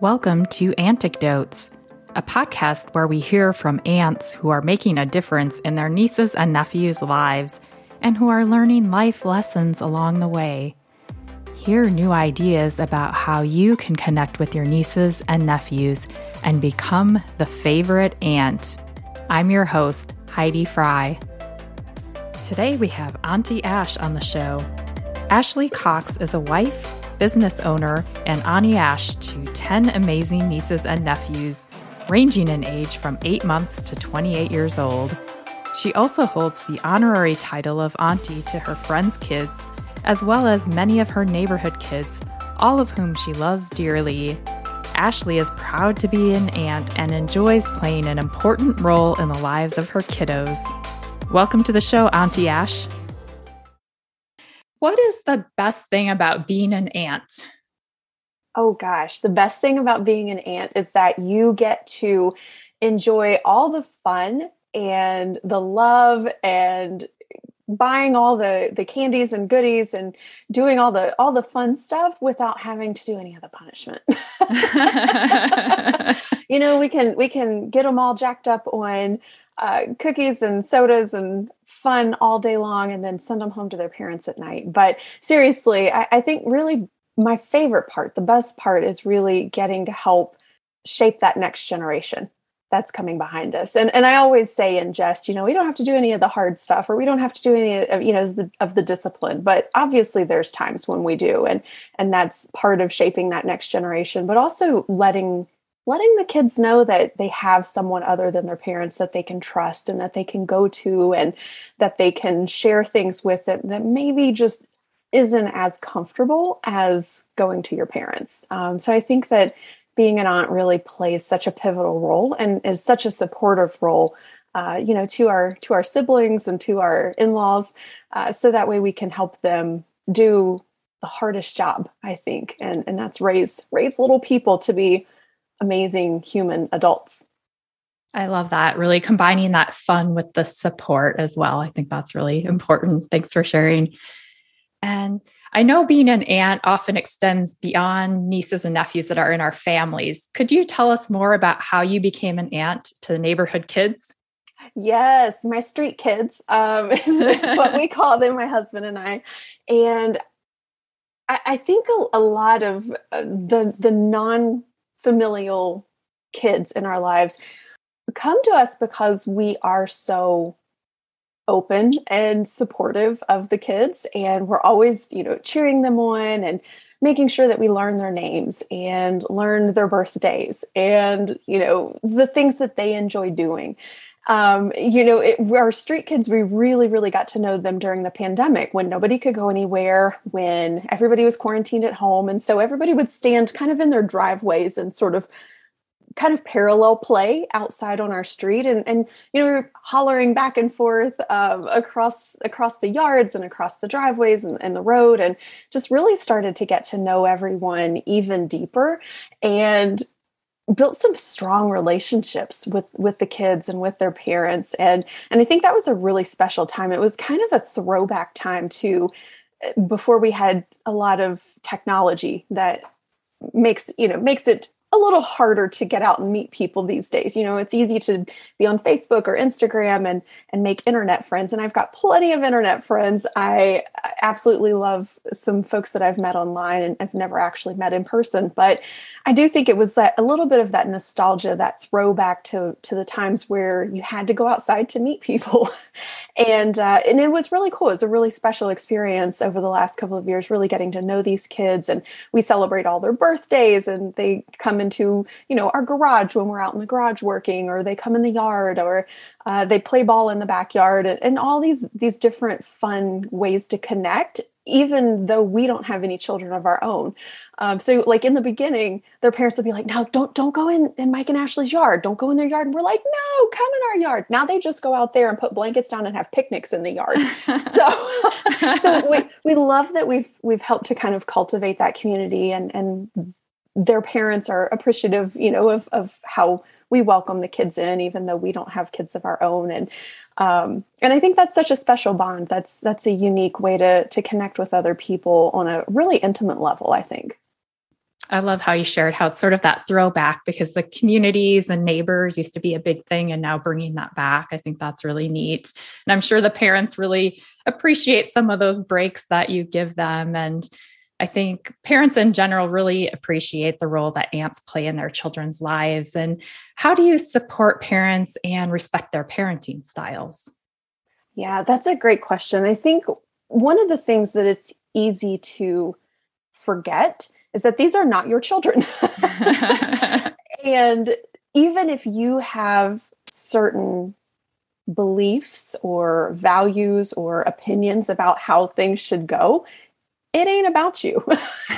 Welcome to Auntecdotes, a podcast where we hear from aunts who are making a difference in their nieces and nephews' lives and who are learning life lessons along the way. Hear new ideas about how you can connect with your nieces and nephews and become the favorite aunt. I'm your host, Heidi Fry. Today we have Auntie Ash on the show. Ashley Cox is a wife, business owner, and Auntie Ash to 10 amazing nieces and nephews, ranging in age from 8 months to 28 years old. She also holds the honorary title of Auntie to her friends' kids, as well as many of her neighborhood kids, all of whom she loves dearly. Ashley is proud to be an aunt and enjoys playing an important role in the lives of her kiddos. Welcome to the show, Auntie Ash. What is the best thing about being an aunt? Oh gosh, the best thing about being an aunt is that you get to enjoy all the fun and the love and buying all the the candies and goodies and doing all the all the fun stuff without having to do any of the punishment. you know, we can we can get them all jacked up on uh, cookies and sodas and fun all day long and then send them home to their parents at night. But seriously, I, I think really my favorite part, the best part is really getting to help shape that next generation that's coming behind us. And and I always say in jest, you know, we don't have to do any of the hard stuff or we don't have to do any of you know the, of the discipline, but obviously there's times when we do and and that's part of shaping that next generation, but also letting letting the kids know that they have someone other than their parents that they can trust and that they can go to and that they can share things with that, that maybe just isn't as comfortable as going to your parents. Um, so I think that being an aunt really plays such a pivotal role and is such a supportive role uh, you know to our to our siblings and to our in-laws uh, so that way we can help them do the hardest job i think and and that's raise raise little people to be amazing human adults. I love that. Really combining that fun with the support as well. I think that's really important. Thanks for sharing. And I know being an aunt often extends beyond nieces and nephews that are in our families. Could you tell us more about how you became an aunt to the neighborhood kids? Yes, my street kids um, is, is what we call them, my husband and I. And I, I think a, a, lot of uh, the the non familial kids in our lives come to us because we are so open and supportive of the kids and we're always you know cheering them on and making sure that we learn their names and learn their birthdays and you know the things that they enjoy doing um, you know, it, our street kids, we really, really got to know them during the pandemic when nobody could go anywhere, when everybody was quarantined at home. And so everybody would stand kind of in their driveways and sort of kind of parallel play outside on our street and and you know we were hollering back and forth um, across across the yards and across the driveways and, and the road and just really started to get to know everyone even deeper and built some strong relationships with with the kids and with their parents and and I think that was a really special time. It was kind of a throwback time to eh, before we had a lot of technology that makes you know makes it a little harder to get out and meet people these days. You know, it's easy to be on Facebook or Instagram and and make internet friends and I've got plenty of internet friends. I absolutely love some folks that I've met online and I've never actually met in person, but I do think it was that a little bit of that nostalgia, that throwback to to the times where you had to go outside to meet people, and uh, and it was really cool. It was a really special experience over the last couple of years, really getting to know these kids, and we celebrate all their birthdays, and they come into you know our garage when we're out in the garage working, or they come in the yard, or uh, they play ball in the backyard, and, and all these these different fun ways to connect even though we don't have any children of our own. Um, so like in the beginning, their parents would be like, no, don't, don't go in, in Mike and Ashley's yard. Don't go in their yard. And we're like, no, come in our yard. Now they just go out there and put blankets down and have picnics in the yard. so, so we, we love that we've, we've helped to kind of cultivate that community and, and their parents are appreciative, you know, of, of how we welcome the kids in, even though we don't have kids of our own. And um, and I think that's such a special bond. That's that's a unique way to to connect with other people on a really intimate level. I think. I love how you shared how it's sort of that throwback because the communities and neighbors used to be a big thing and now bringing that back. I think that's really neat. And I'm sure the parents really appreciate some of those breaks that you give them. And I think parents in general really appreciate the role that aunts play in their children's lives. And how do you support parents and respect their parenting styles? Yeah, that's a great question. I think one of the things that it's easy to forget is that these are not your children. and even if you have certain beliefs or values or opinions about how things should go, it ain't about you.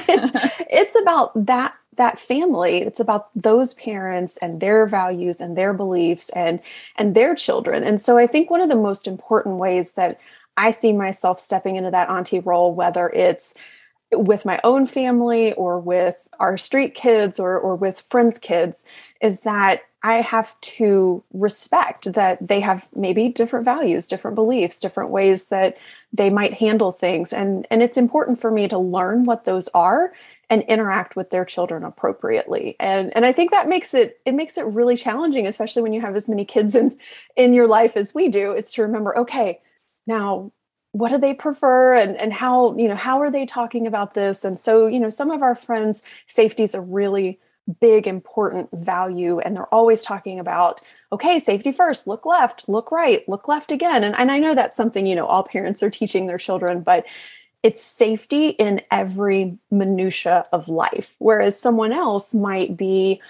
it's it's about that that family. It's about those parents and their values and their beliefs and and their children. And so I think one of the most important ways that I see myself stepping into that auntie role, whether it's with my own family or with our street kids or, or with friends' kids, is that I have to respect that they have maybe different values, different beliefs, different ways that they might handle things. And, and it's important for me to learn what those are and interact with their children appropriately. And, and I think that makes it it makes it really challenging, especially when you have as many kids in in your life as we do. It's to remember, okay, now what do they prefer and, and how you know how are they talking about this and so you know some of our friends safety is a really big important value and they're always talking about okay safety first look left look right look left again. And, and i know that's something you know all parents are teaching their children but it's safety in every minutia of life whereas someone else might be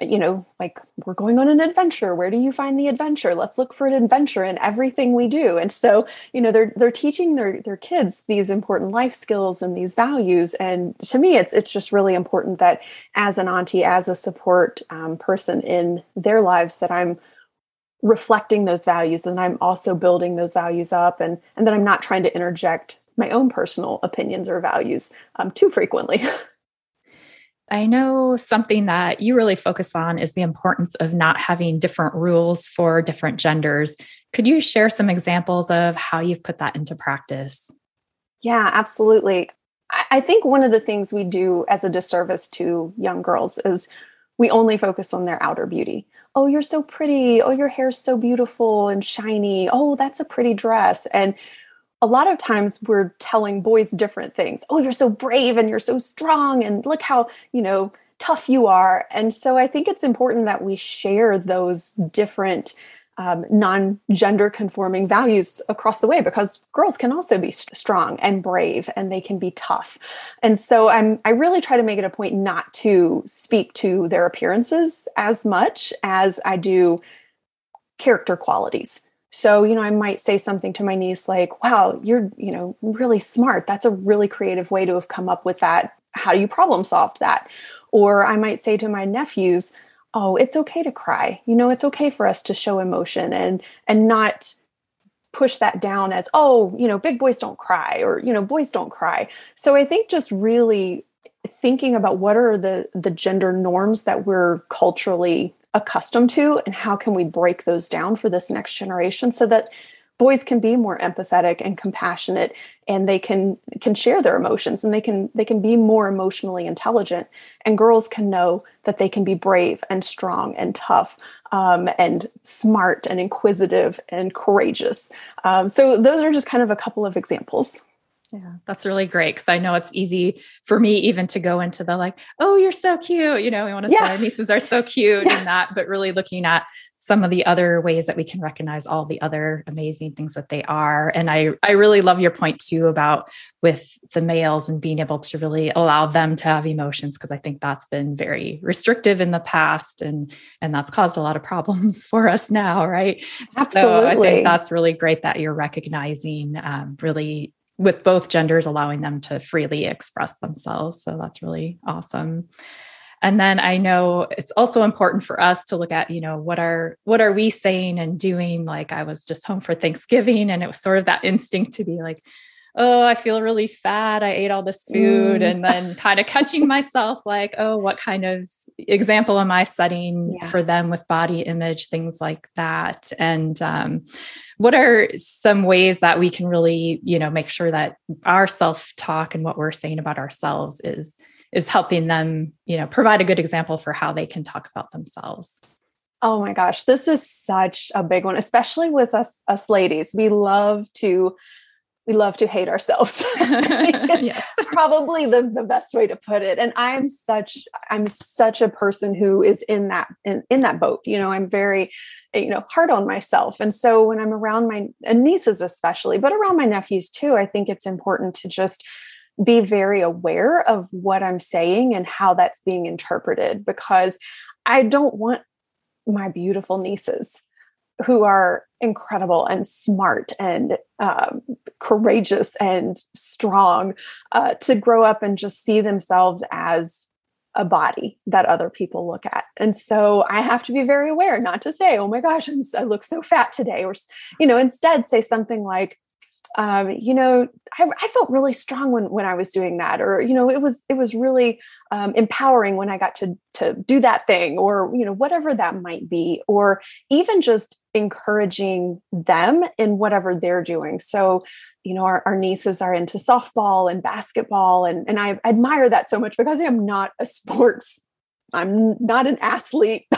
you know, like we're going on an adventure. Where do you find the adventure? Let's look for an adventure in everything we do. And so, you know, they're they're teaching their their kids these important life skills and these values. And to me, it's it's just really important that as an auntie, as a support um, person in their lives, that I'm reflecting those values and I'm also building those values up, and and that I'm not trying to interject my own personal opinions or values um, too frequently. I know something that you really focus on is the importance of not having different rules for different genders. Could you share some examples of how you've put that into practice? Yeah, absolutely. I think one of the things we do as a disservice to young girls is we only focus on their outer beauty. Oh, you're so pretty. Oh, your hair's so beautiful and shiny. Oh, that's a pretty dress. And a lot of times we're telling boys different things. Oh, you're so brave and you're so strong and look how, you know, tough you are. And so I think it's important that we share those different um, non gender conforming values across the way because girls can also be strong and brave and they can be tough. And so I'm, I really try to make it a point not to speak to their appearances as much as I do character qualities. So, you know, I might say something to my niece like, wow, you're, you know, really smart. That's a really creative way to have come up with that. How do you problem solve that? Or I might say to my nephews, oh, it's okay to cry. You know, it's okay for us to show emotion and and not push that down as, oh, you know, big boys don't cry or, you know, boys don't cry. So I think just really thinking about what are the the gender norms that we're culturally accustomed to and how can we break those down for this next generation so that boys can be more empathetic and compassionate and they can can share their emotions and they can they can be more emotionally intelligent and girls can know that they can be brave and strong and tough um, and smart and inquisitive and courageous. Um, so those are just kind of a couple of examples yeah, that's really great because I know it's easy for me even to go into the like, oh, you're so cute. You know, we want to yeah. say nieces are so cute yeah. and that, but really looking at some of the other ways that we can recognize all the other amazing things that they are. And I, I really love your point too about with the males and being able to really allow them to have emotions because I think that's been very restrictive in the past and and that's caused a lot of problems for us now, right? Absolutely. So I think that's really great that you're recognizing um, really with both genders allowing them to freely express themselves. So that's really awesome. And then I know it's also important for us to look at, you know, what are what are we saying and doing? Like I was just home for Thanksgiving and it was sort of that instinct to be like, oh, I feel really fat. I ate all this food. Mm. And then kind of catching myself like, oh, what kind of example am I setting yeah. for them with body image, things like that? And um, what are some ways that we can really, you know, make sure that our self talk and what we're saying about ourselves is is helping them, you know, provide a good example for how they can talk about themselves. Oh my gosh, this is such a big one, especially with us us ladies. We love to we love to hate ourselves. yes. probably the, the best way to put it. And I'm such I'm such a person who is in that in, in that boat. You know, I'm very you know hard on myself and so when i'm around my nieces especially but around my nephews too i think it's important to just be very aware of what i'm saying and how that's being interpreted because i don't want my beautiful nieces who are incredible and smart and um, courageous and strong uh, to grow up and just see themselves as a body that other people look at. And so I have to be very aware not to say, oh my gosh, I'm, i look so fat today, or, you know, instead say something like, um, you know, I, I, felt really strong when when I was doing that, or you know, it was it was really um, empowering when I got to to do that thing, or you know, whatever that might be, or even just encouraging them in whatever they're doing. So, you know, our, our nieces are into softball and basketball, and and I admire that so much because I am not a sports I'm not an athlete.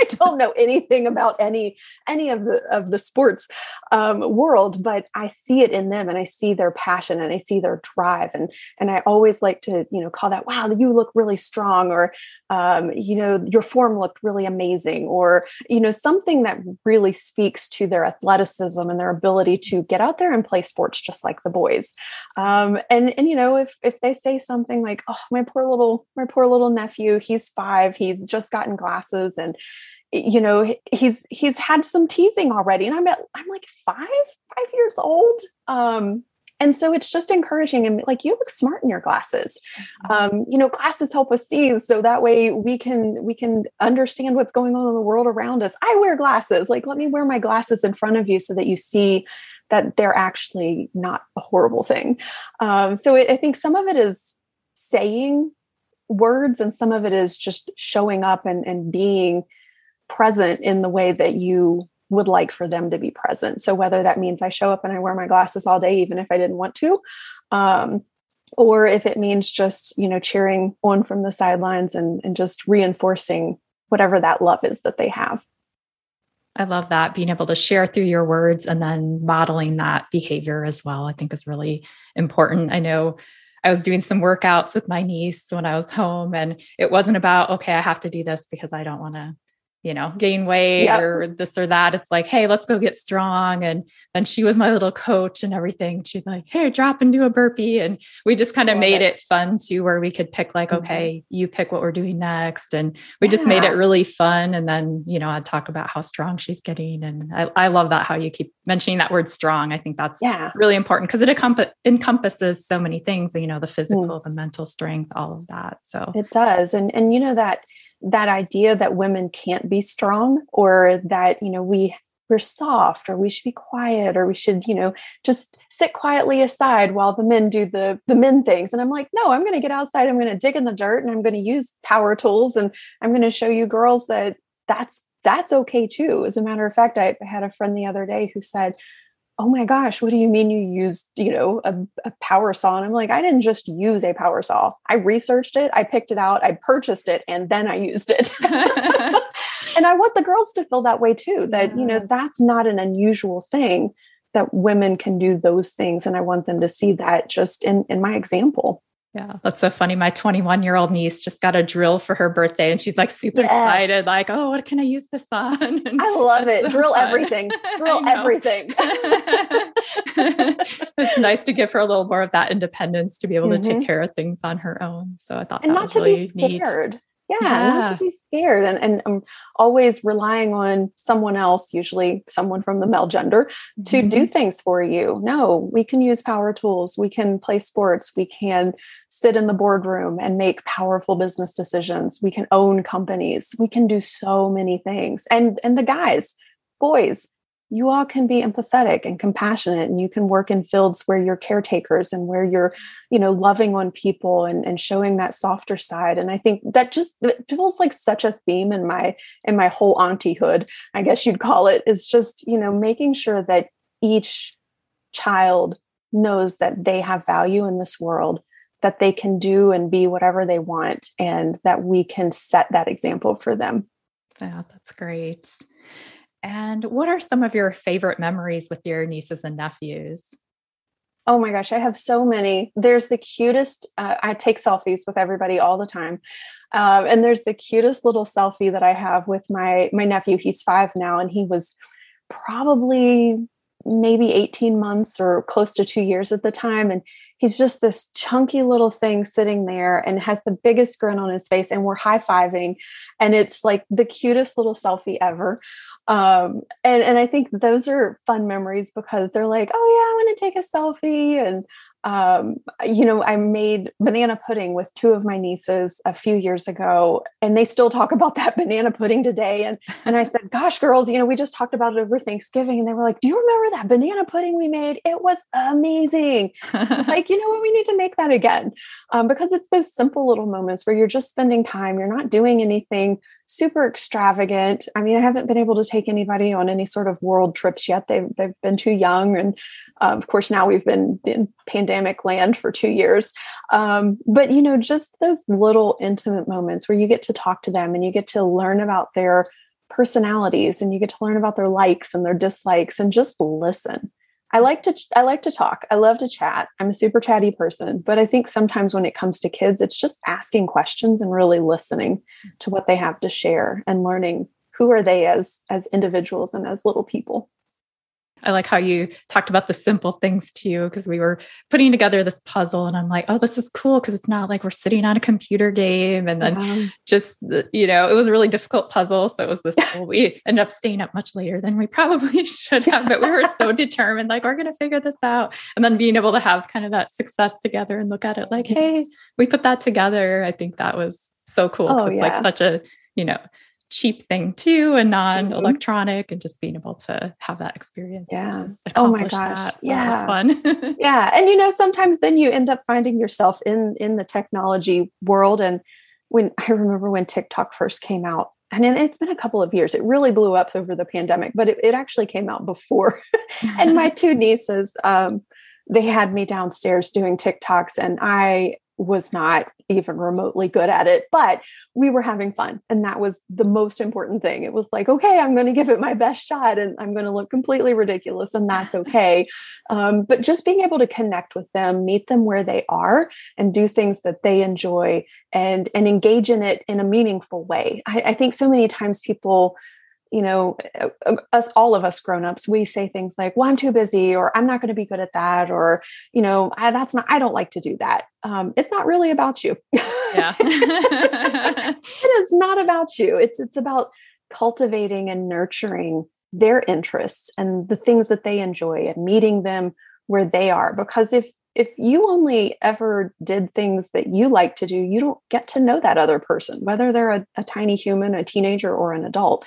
I don't know anything about any any of the of the sports um, world, but I see it in them, and I see their passion, and I see their drive, and and I always like to you know call that wow, you look really strong, or um, you know your form looked really amazing, or you know something that really speaks to their athleticism and their ability to get out there and play sports just like the boys. Um, and and you know if if they say something like oh my poor little my poor little nephew, he's five, he's just gotten glasses, and you know he's he's had some teasing already and i'm at i'm like five five years old um and so it's just encouraging and like you look smart in your glasses. Mm-hmm. um, you know glasses help us see so that way we can we can understand what's going on in the world around us. I wear glasses like let me wear my glasses in front of you so that you see that they're actually not a horrible thing. Um, so it, i think some of it is saying words and some of it is just showing up and, and being present in the way that you would like for them to be present. So whether that means I show up and I wear my glasses all day, even if I didn't want to, um, or if it means just you know cheering on from the sidelines and, and just reinforcing whatever that love is that they have. I love that being able to share through your words and then modeling that behavior as well. I think is really important. I know I was doing some workouts with my niece when I was home, and it wasn't about, okay, I have to do this because I don't want to you know, gain weight yep. or this or that. It's like, hey, let's go get strong. And then she was my little coach and everything. She's like, hey, drop and do a burpee. And we just kind of made it. it. fun too, where we could pick, like, mm-hmm. okay, you pick what we're doing next. And we yeah. just made it really fun. And then, you know, I'd talk about how strong she's getting. And I, I love that how you keep mentioning that word strong. I think that's yeah. really important because it encomp- encompasses so many things, you know, the physical, mm. the mental strength, all of that. So it does. And, and, you know, that, that idea that women can't be strong or that you know we we're soft or we should be quiet or we should you know just sit quietly aside while the men do the the men things. And i'm like no i'm going to get outside. I'm going to dig in the dirt and i'm going to use power tools and i'm going to show you girls that that's that's okay too. As a matter of fact i had a friend the other day who said oh my gosh, what do you mean you used, you know, a, a, power saw? And I'm like, I didn't just use a power saw. I researched it, I picked it out, I purchased it, and then I used it. and I want the girls to feel that way too, that, you know, that's not an unusual thing that women can do those things. And I want them to see that just in, in my example. Yeah, that's so funny. My 21 year old niece just got a drill for her birthday and she's like super yes. excited, like, oh, what can I use this on? And I love it. So drill fun. everything. Drill everything. it's nice to give her a little more of that independence to be able mm-hmm. to take mm-hmm. care of things on her own. So I thought and not to really be scared. Neat. Yeah, yeah, not to be scared and, and I'm always relying on someone else, usually someone from the male gender, to mm-hmm. do things for you. No, we can use power tools, we can play sports, we can sit in the boardroom and make powerful business decisions. We can own companies. We can do so many things. And and the guys, boys, you all can be empathetic and compassionate and you can work in fields where you're caretakers and where you're you know loving on people and, and showing that softer side and i think that just feels like such a theme in my in my whole auntiehood i guess you'd call it is just you know making sure that each child knows that they have value in this world that they can do and be whatever they want and that we can set that example for them. Yeah, that's great. And what are some of your favorite memories with your nieces and nephews? Oh my gosh, I have so many. There's the cutest, uh, I take selfies with everybody all the time. Um, and there's the cutest little selfie that I have with my my nephew. He's five now, and he was probably maybe 18 months or close to two years at the time. And he's just this chunky little thing sitting there and has the biggest grin on his face. And we're high fiving. And it's like the cutest little selfie ever. Um, and, and I think those are fun memories because they're like, oh, yeah, I want to take a selfie. And um, you know, I made banana pudding with two of my nieces a few years ago, and they still talk about that banana pudding today. And and I said, "Gosh, girls, you know, we just talked about it over Thanksgiving," and they were like, "Do you remember that banana pudding we made? It was amazing." like, you know what? We need to make that again um, because it's those simple little moments where you're just spending time. You're not doing anything super extravagant. I mean, I haven't been able to take anybody on any sort of world trips yet. They've they've been too young, and uh, of course now we've been in pandemic land for two years. Um, but you know, just those little intimate moments where you get to talk to them and you get to learn about their personalities and you get to learn about their likes and their dislikes and just listen. I like to I like to talk. I love to chat. I'm a super chatty person, but I think sometimes when it comes to kids, it's just asking questions and really listening to what they have to share and learning who are they as as individuals and as little people. I like how you talked about the simple things too, because we were putting together this puzzle and I'm like, oh, this is cool because it's not like we're sitting on a computer game. And then just, uh, you know, it was a really difficult puzzle. So it was this, we ended up staying up much later than we probably should have, but we were so determined, like, we're going to figure this out. And then being able to have kind of that success together and look at it like, hey, we put that together. I think that was so cool. Oh, it's yeah. like such a, you know, cheap thing too and non-electronic mm-hmm. and just being able to have that experience yeah. Oh my gosh. That. So yeah. fun. Yeah. And you know sometimes then you end up finding yourself in in the technology world. And when i remember when tiktok first came out and it's been a couple of years it really blew up over the pandemic but it, it actually came out before. And my two nieces um, they had me downstairs doing tiktoks and i was not even remotely good at it, but we were having fun. And that was the most important thing. It was like, okay, I'm going to give it my best shot and I'm going to look completely ridiculous, and that's okay. Um, but just being able to connect with them, meet them where they are, and do things that they enjoy and, and engage in it in a meaningful way. I, I think so many times people you know uh, uh, us all of us grown-ups we say things like well i'm too busy or i'm not going to be good at that or you know I, that's not i don't like to do that. Um, it's not really about you. Yeah. It is not about you. It's it's about cultivating and nurturing their interests and the things that they enjoy and meeting them where they are. Because if if you only ever did things that you like to do you don't get to know that other person whether they're a, a tiny human a teenager or an adult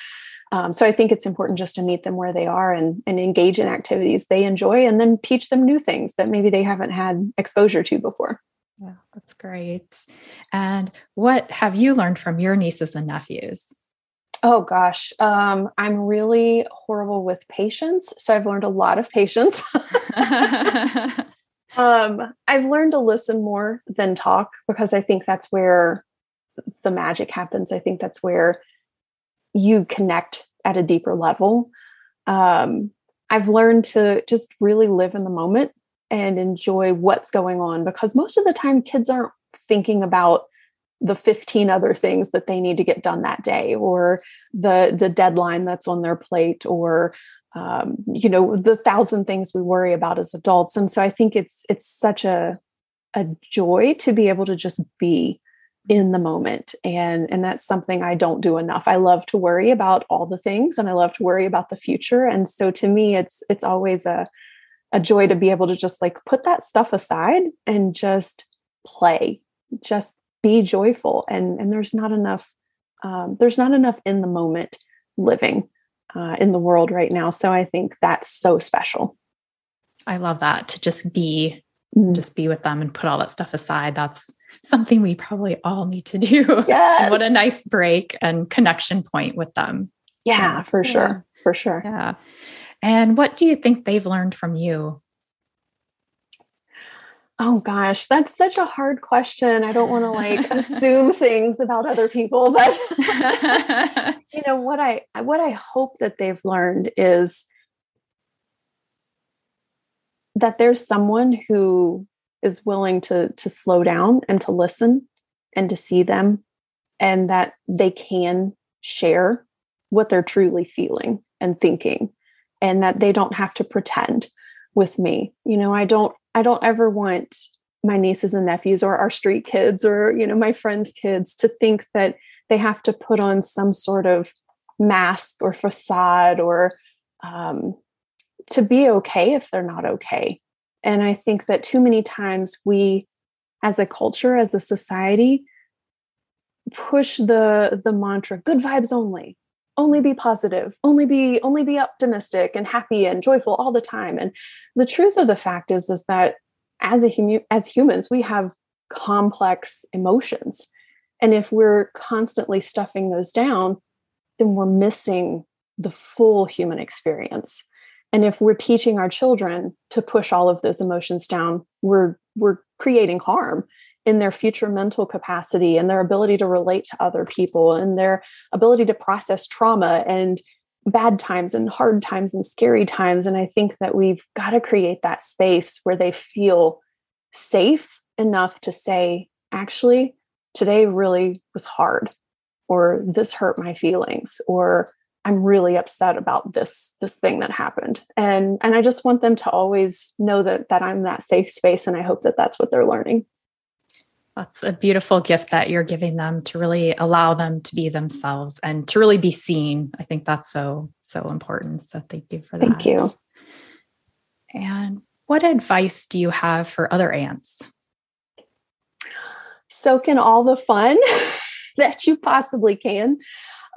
um, so I think it's important just to meet them where they are and, and engage in activities they enjoy and then teach them new things that maybe they haven't had exposure to before. Yeah, that's great. And what have you learned from your nieces and nephews? Oh gosh, um, I'm really horrible with patience. So I've learned a lot of patience. um, I've learned to listen more than talk because I think that's where the magic happens. I think that's where you connect at a deeper level. Um, I've learned to just really live in the moment and enjoy what's going on because most of the time kids aren't thinking about the 15 other things that they need to get done that day or the the deadline that's on their plate or um, you know the thousand things we worry about as adults and so i think it's it's such a a joy to be able to just be in the moment and and that's something i don't do enough i love to worry about all the things and i love to worry about the future and so to me it's it's always a a joy to be able to just like put that stuff aside and just play just be joyful and and there's not enough um, there's not enough in the moment living uh, in the world right now so i think that's so special i love that to just be mm. just be with them and put all that stuff aside that's something we probably all need to do. Yes. what a nice break and connection point with them. Yeah, for sure. For sure. Yeah. And what do you think they've learned from you? Oh gosh, that's such a hard question. I don't want to like assume things about other people, but you know what I what I hope that they've learned is that there's someone who is willing to to slow down and to listen and to see them and that they can share what they're truly feeling and thinking and that they don't have to pretend with me. You know i don't i don't ever want my nieces and nephews or our street kids or you know my friends kids to think that they have to put on some sort of mask or facade or um, to be okay if they're not okay and i think that too many times we as a culture as a society push the the mantra good vibes only. Only be positive. Only be only be optimistic and happy and joyful all the time. And the truth of the fact is is that as a human as humans we have complex emotions. And if we're constantly stuffing those down then we're missing the full human experience and if we're teaching our children to push all of those emotions down we're we're creating harm in their future mental capacity and their ability to relate to other people and their ability to process trauma and bad times and hard times and scary times. And I think that we've got to create that space where they feel safe enough to say, actually, today really was hard, or this hurt my feelings, or I'm really upset about this this thing that happened. And and I just want them to always know that that I'm that safe space and I hope that that's what they're learning. That's a beautiful gift that you're giving them to really allow them to be themselves and to really be seen. I think that's so, so important. So thank you for that. Thank you. And what advice do you have for other aunts? Soak in all the fun that you possibly can.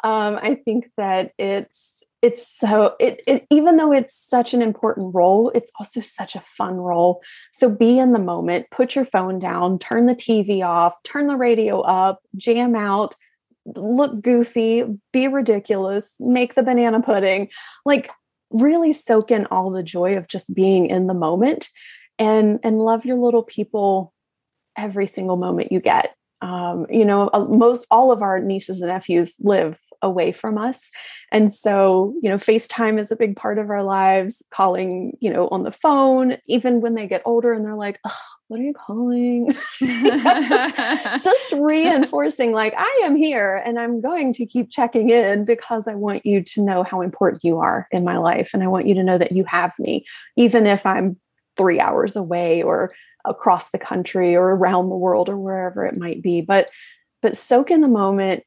Um, I think that it's it's so it, it, even though it's such an important role it's also such a fun role. So be in the moment put your phone down turn the tv off turn the radio up jam out look goofy be ridiculous make the banana pudding. Like really soak in all the joy of just being in the moment and and love your little people every single moment you get. Um, you know most all of our nieces and nephews live away from us. And so, you know, FaceTime is a big part of our lives, calling, you know, on the phone, even when they get older and they're like, what are you calling? Just reinforcing, like, I am here and I'm going to keep checking in because I want you to know how important you are in my life. And I want you to know that you have me, even if I'm three hours away or across the country or around the world or wherever it might be. But but soak in the moment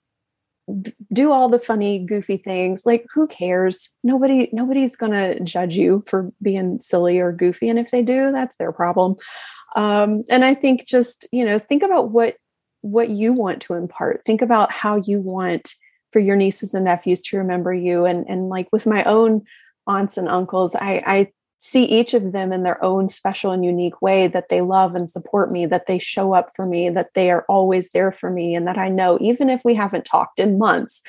do all the funny goofy things. Like who cares? Nobody nobody's going to judge you for being silly or goofy and if they do that's their problem. Um, and i think just you know think about what what you want to impart. Think about how you want for your nieces and nephews to remember you. And and like with my own aunts and uncles i i see each of them in their own special and unique way that they love and support me, that they show up for me, that they are always there for me, and that I know even if we haven't talked in months,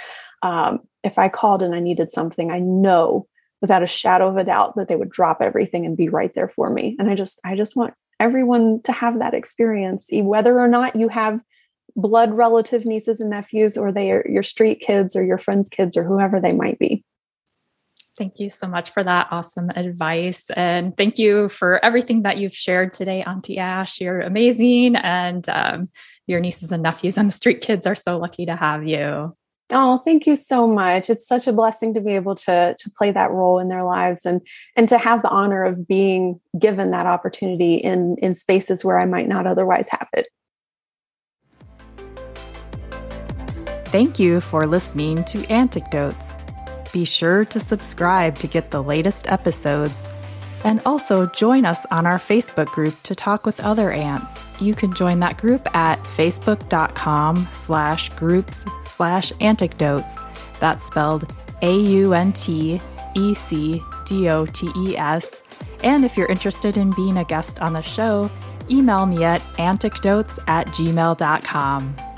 um, if I called and I needed something, I know without a shadow of a doubt that they would drop everything and be right there for me. And I just, I just want everyone to have that experience, whether or not you have blood relative nieces and nephews, or they are your street kids or your friends' kids or whoever they might be. Thank you so much for that awesome advice. And thank you for everything that you've shared today, Auntie Ash. You're amazing. And um, your nieces and nephews and the street kids are so lucky to have you. Oh, thank you so much. It's such a blessing to be able to to play that role in their lives and and to have the honor of being given that opportunity in in spaces where I might not otherwise have it. Thank you for listening to Auntecdotes be sure to subscribe to get the latest episodes. And also join us on our Facebook group to talk with other aunts. You can join that group at facebook.com slash groups slash auntecdotes. That's spelled A-U-N-T-E-C-D-O-T-E-S. And if you're interested in being a guest on the show, email me at auntecdotes at gmail.com.